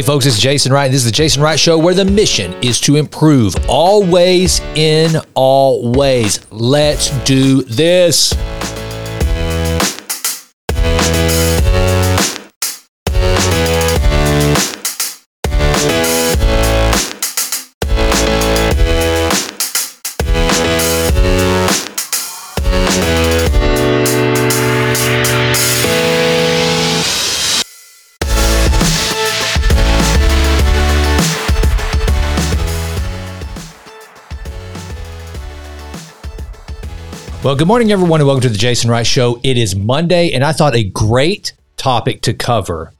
Hey, folks, it's Jason Wright. This is the Jason Wright Show, where the mission is to improve always in all ways. Let's do this. Well, good morning, everyone, and welcome to the Jason Wright Show. It is Monday, and I thought a great topic to cover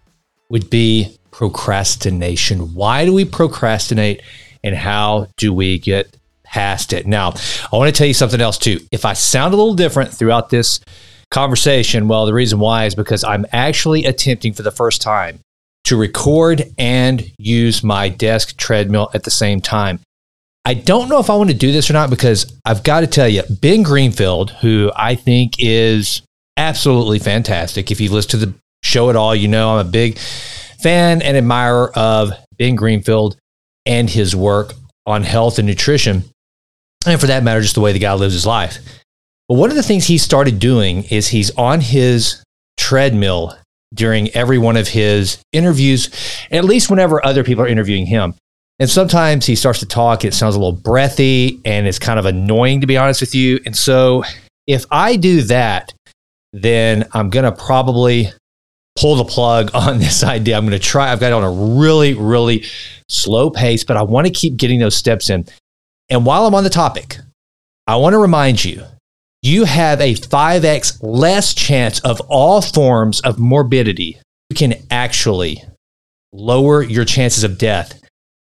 would be procrastination. Why do we procrastinate, and how do we get past it? Now, I want to tell you something else, too. If I sound a little different throughout this conversation, well, the reason why is because I'm actually attempting for the first time to record and use my desk treadmill at the same time. I don't know if I want to do this or not because I've got to tell you, Ben Greenfield, who I think is absolutely fantastic. If you've listened to the show at all, you know I'm a big fan and admirer of Ben Greenfield and his work on health and nutrition. And for that matter, just the way the guy lives his life. But one of the things he started doing is he's on his treadmill during every one of his interviews, at least whenever other people are interviewing him. And sometimes he starts to talk, it sounds a little breathy and it's kind of annoying to be honest with you. And so if I do that, then I'm going to probably pull the plug on this idea. I'm going to try, I've got it on a really, really slow pace, but I want to keep getting those steps in. And while I'm on the topic, I want to remind you you have a 5x less chance of all forms of morbidity. You can actually lower your chances of death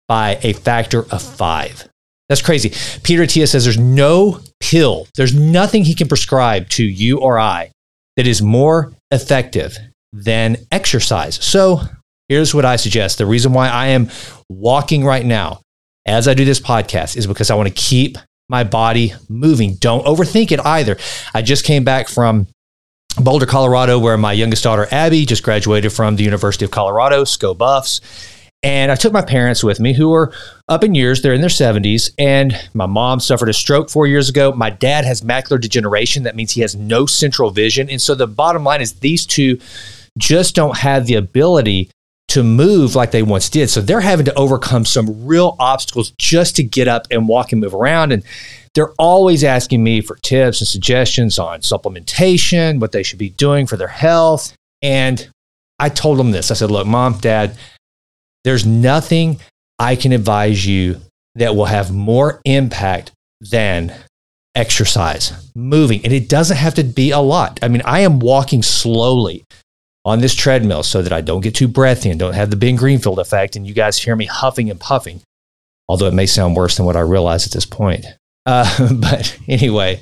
by a factor of five. That's crazy. Peter Attia says there's no pill, there's nothing he can prescribe to you or I that is more effective than exercise. So here's what I suggest. The reason why I am walking right now as I do this podcast is because I want to keep my body moving. Don't overthink it either. I just came back from Boulder, Colorado, where my youngest daughter, Abby, just graduated from the University of Colorado, Sko Buffs. And I took my parents with me who are up in years. They're in their 70s. And my mom suffered a stroke four years ago. My dad has macular degeneration. That means he has no central vision. And so the bottom line is these two just don't have the ability to move like they once did. So they're having to overcome some real obstacles just to get up and walk and move around. And they're always asking me for tips and suggestions on supplementation, what they should be doing for their health. And I told them this I said, look, mom, dad, there's nothing I can advise you that will have more impact than exercise, moving. And it doesn't have to be a lot. I mean, I am walking slowly on this treadmill so that I don't get too breathy and don't have the Ben Greenfield effect. And you guys hear me huffing and puffing, although it may sound worse than what I realize at this point. Uh, but anyway,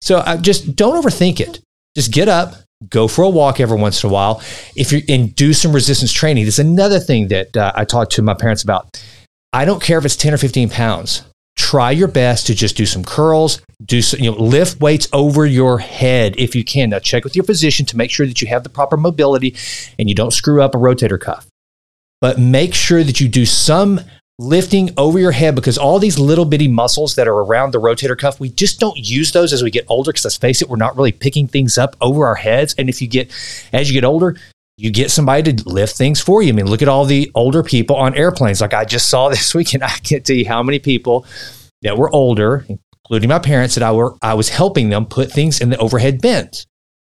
so I just don't overthink it. Just get up, go for a walk every once in a while. If you and do some resistance training, there's another thing that uh, I talked to my parents about. I don't care if it's 10 or 15 pounds. Try your best to just do some curls, do some, you know, lift weights over your head if you can. Now check with your physician to make sure that you have the proper mobility and you don't screw up a rotator cuff. But make sure that you do some lifting over your head because all these little bitty muscles that are around the rotator cuff, we just don't use those as we get older because let's face it, we're not really picking things up over our heads. And if you get, as you get older, you get somebody to lift things for you. I mean, look at all the older people on airplanes. Like I just saw this weekend. I can't tell you how many people that were older, including my parents, that I were I was helping them put things in the overhead bins.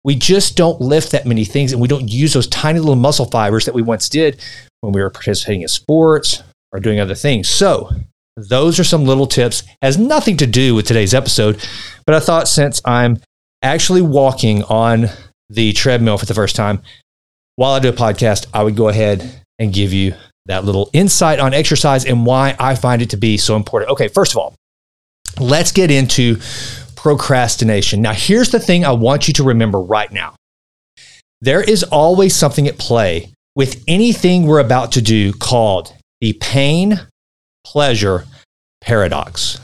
We just don't lift that many things and we don't use those tiny little muscle fibers that we once did when we were participating in sports or doing other things. So, those are some little tips. Has nothing to do with today's episode, but I thought since I'm actually walking on the treadmill for the first time while I do a podcast, I would go ahead and give you that little insight on exercise and why I find it to be so important. Okay, first of all, let's get into procrastination. Now, here's the thing I want you to remember right now there is always something at play with anything we're about to do called the pain pleasure paradox.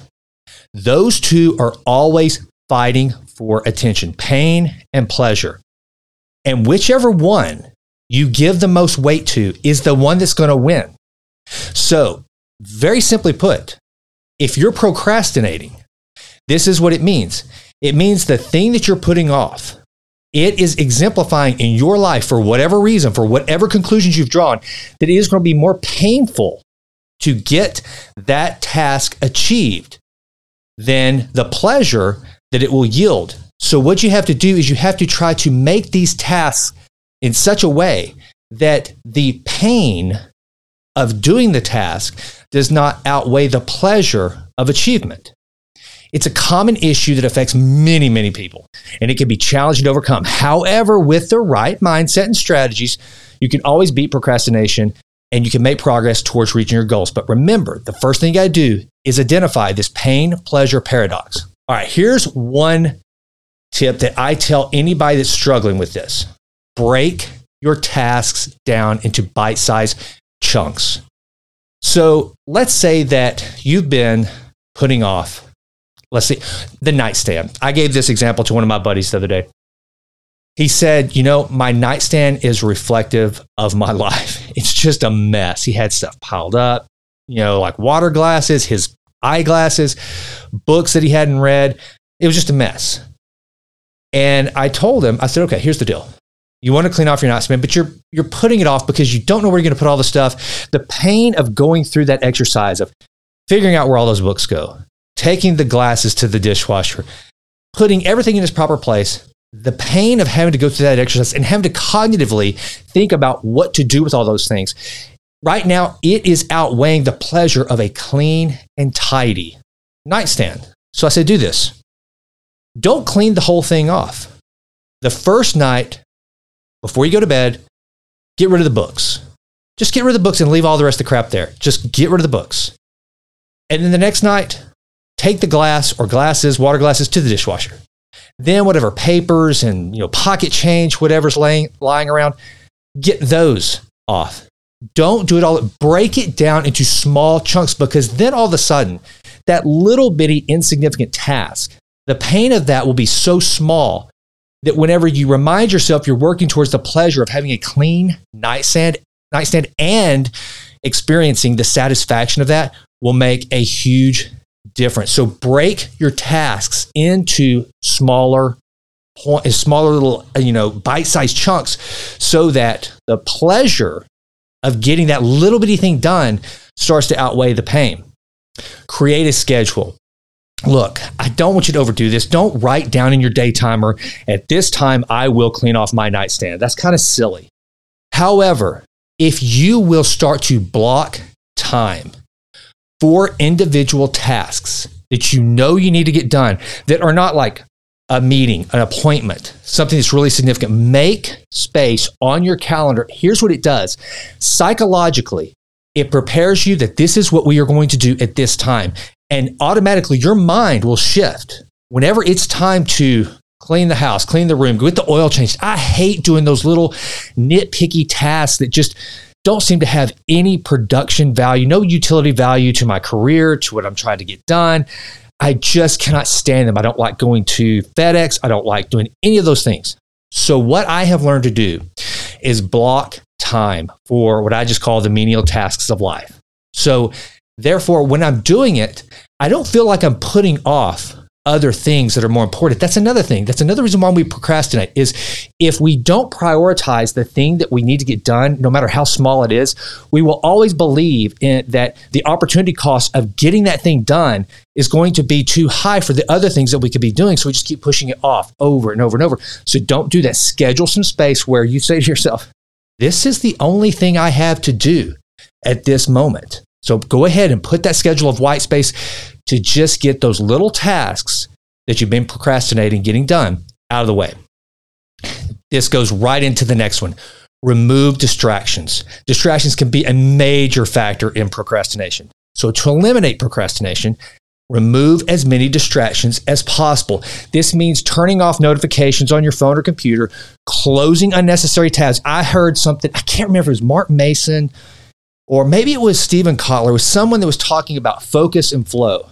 Those two are always fighting for attention pain and pleasure. And whichever one you give the most weight to is the one that's going to win. So, very simply put, if you're procrastinating, this is what it means. It means the thing that you're putting off, it is exemplifying in your life for whatever reason, for whatever conclusions you've drawn, that it is going to be more painful to get that task achieved than the pleasure that it will yield. So, what you have to do is you have to try to make these tasks in such a way that the pain of doing the task does not outweigh the pleasure of achievement. It's a common issue that affects many, many people, and it can be challenging to overcome. However, with the right mindset and strategies, you can always beat procrastination and you can make progress towards reaching your goals. But remember, the first thing you got to do is identify this pain pleasure paradox. All right, here's one tip that I tell anybody that's struggling with this break your tasks down into bite sized chunks. So let's say that you've been putting off, let's see, the nightstand. I gave this example to one of my buddies the other day. He said, You know, my nightstand is reflective of my life. It's just a mess. He had stuff piled up, you know, like water glasses, his eyeglasses, books that he hadn't read. It was just a mess. And I told him, I said, okay, here's the deal. You want to clean off your nightstand, but you're you're putting it off because you don't know where you're going to put all the stuff. The pain of going through that exercise of figuring out where all those books go, taking the glasses to the dishwasher, putting everything in its proper place, the pain of having to go through that exercise and having to cognitively think about what to do with all those things. Right now, it is outweighing the pleasure of a clean and tidy nightstand. So I said, do this. Don't clean the whole thing off. The first night, before you go to bed, get rid of the books. Just get rid of the books and leave all the rest of the crap there. Just get rid of the books. And then the next night, take the glass or glasses, water glasses to the dishwasher. Then whatever papers and you know pocket change, whatever's laying lying around, get those off. Don't do it all. Break it down into small chunks because then all of a sudden, that little bitty insignificant task, the pain of that will be so small that whenever you remind yourself you're working towards the pleasure of having a clean nightstand, nightstand and experiencing the satisfaction of that will make a huge difference. So break your tasks into smaller smaller little you know bite-sized chunks so that the pleasure of getting that little bitty thing done starts to outweigh the pain. Create a schedule. Look, I don't want you to overdo this. Don't write down in your day timer, at this time, I will clean off my nightstand. That's kind of silly. However, if you will start to block time for individual tasks that you know you need to get done that are not like a meeting, an appointment, something that's really significant, make space on your calendar. Here's what it does psychologically, it prepares you that this is what we are going to do at this time. And automatically, your mind will shift whenever it's time to clean the house, clean the room, get the oil changed. I hate doing those little nitpicky tasks that just don't seem to have any production value, no utility value to my career, to what I'm trying to get done. I just cannot stand them. I don't like going to FedEx. I don't like doing any of those things. So, what I have learned to do is block time for what I just call the menial tasks of life. So, therefore, when I'm doing it, I don't feel like I'm putting off other things that are more important. That's another thing. That's another reason why we procrastinate is if we don't prioritize the thing that we need to get done, no matter how small it is, we will always believe in that the opportunity cost of getting that thing done is going to be too high for the other things that we could be doing. So we just keep pushing it off over and over and over. So don't do that. Schedule some space where you say to yourself, this is the only thing I have to do at this moment. So go ahead and put that schedule of white space to just get those little tasks that you've been procrastinating getting done out of the way. This goes right into the next one. Remove distractions. Distractions can be a major factor in procrastination. So, to eliminate procrastination, remove as many distractions as possible. This means turning off notifications on your phone or computer, closing unnecessary tabs. I heard something, I can't remember if it was Mark Manson or maybe it was Steven Kotler, was someone that was talking about focus and flow.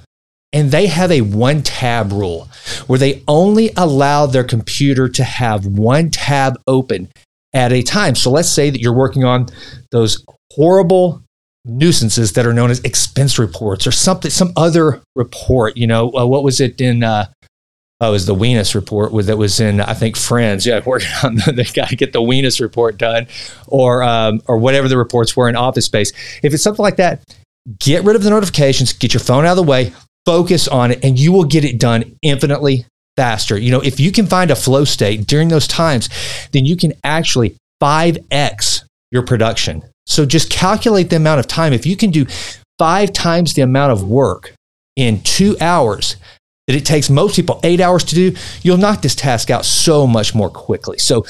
And they have a one tab rule where they only allow their computer to have one tab open at a time. So let's say that you're working on those horrible nuisances that are known as expense reports or something, some other report. You know, uh, what was it in? Uh, oh, it was the WENUS report that was in, I think, Friends. Yeah, working on the, they got to get the WENUS report done, or um, or whatever the reports were in Office Space. If it's something like that, get rid of the notifications, get your phone out of the way, focus on it, and you will get it done infinitely faster. You know, if you can find a flow state during those times, then you can actually 5x your production. So just calculate the amount of time. If you can do five times the amount of work in two hours that it takes most people eight hours to do, you'll knock this task out so much more quickly. So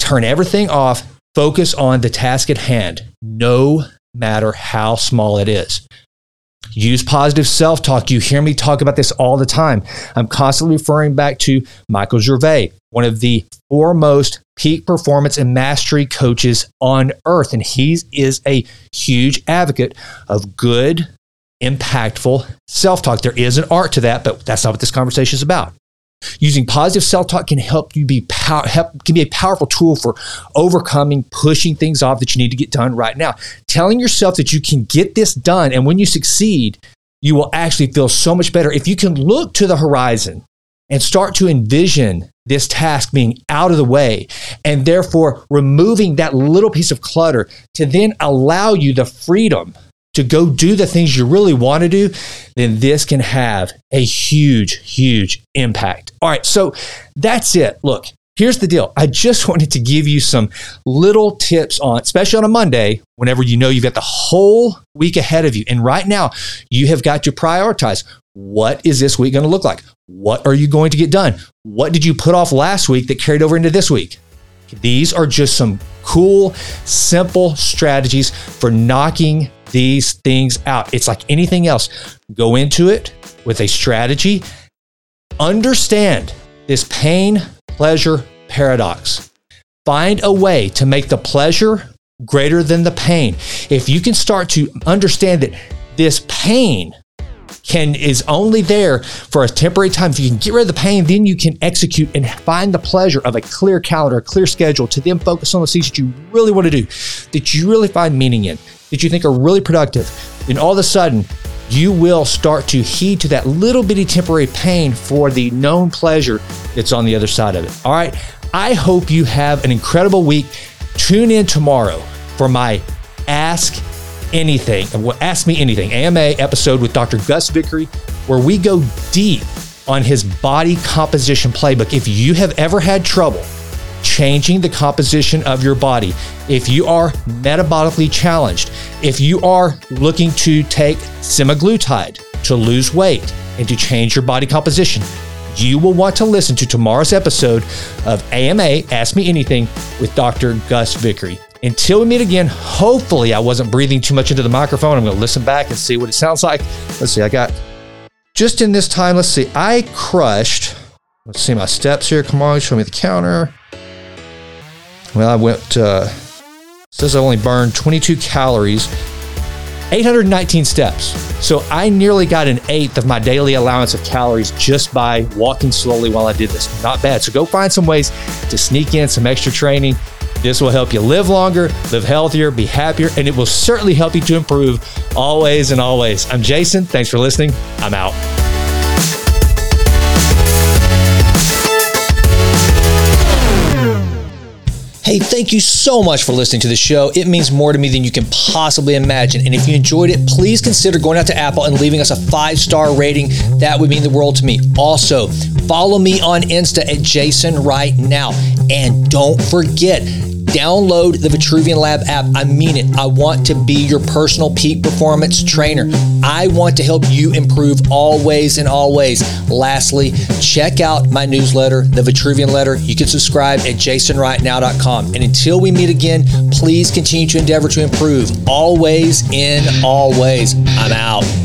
turn everything off, focus on the task at hand, no matter how small it is. Use positive self talk. You hear me talk about this all the time. I'm constantly referring back to Michael Gervais, one of the foremost peak performance and mastery coaches on earth. And he is a huge advocate of good, impactful self talk. There is an art to that, but that's not what this conversation is about. Using positive self-talk can help you be help, can be a powerful tool for overcoming, pushing things off that you need to get done right now. Telling yourself that you can get this done, and when you succeed, you will actually feel so much better. If you can look to the horizon and start to envision this task being out of the way and therefore removing that little piece of clutter to then allow you the freedom to go do the things you really want to do, then this can have a huge, huge impact. All right, so that's it. Look, here's the deal. I just wanted to give you some little tips on, especially on a Monday, whenever you know you've got the whole week ahead of you. And right now, you have got to prioritize what is this week going to look like? What are you going to get done? What did you put off last week that carried over into this week? These are just some cool, simple strategies for knocking these things out. It's like anything else. Go into it with a strategy. Understand this pain pleasure paradox. Find a way to make the pleasure greater than the pain. If you can start to understand that this pain can is only there for a temporary time. If you can get rid of the pain, then you can execute and find the pleasure of a clear calendar, a clear schedule to then focus on the things that you really want to do, that you really find meaning in, that you think are really productive. Then all of a sudden, you will start to heed to that little bitty temporary pain for the known pleasure that's on the other side of it. All right. I hope you have an incredible week. Tune in tomorrow for my Ask anything, ask me anything, AMA episode with Dr. Gus Vickery, where we go deep on his body composition playbook. If you have ever had trouble changing the composition of your body, if you are metabolically challenged, if you are looking to take semaglutide to lose weight and to change your body composition, you will want to listen to tomorrow's episode of AMA Ask Me Anything with Dr. Gus Vickery. Until we meet again, hopefully I wasn't breathing too much into the microphone. I'm going to listen back and see what it sounds like. Let's see, I got just in this time, let's see, I crushed, let's see my steps here. Come on, show me the counter. Well, I went, uh, says I only burned 22 calories, 819 steps. So I nearly got an eighth of my daily allowance of calories just by walking slowly while I did this. Not bad. So go find some ways to sneak in some extra training this will help you live longer, live healthier, be happier, and it will certainly help you to improve always and always. I'm Jason. Thanks for listening. I'm out. Hey, thank you so much for listening to the show. It means more to me than you can possibly imagine. And if you enjoyed it, please consider going out to Apple and leaving us a five star rating. That would mean the world to me. Also, follow me on Insta at Jason Right Now. And don't forget, Download the Vitruvian Lab app. I mean it. I want to be your personal peak performance trainer. I want to help you improve always and always. Lastly, check out my newsletter, the Vitruvian Letter. You can subscribe at jasonrightnow.com. And until we meet again, please continue to endeavor to improve always in always. I'm out.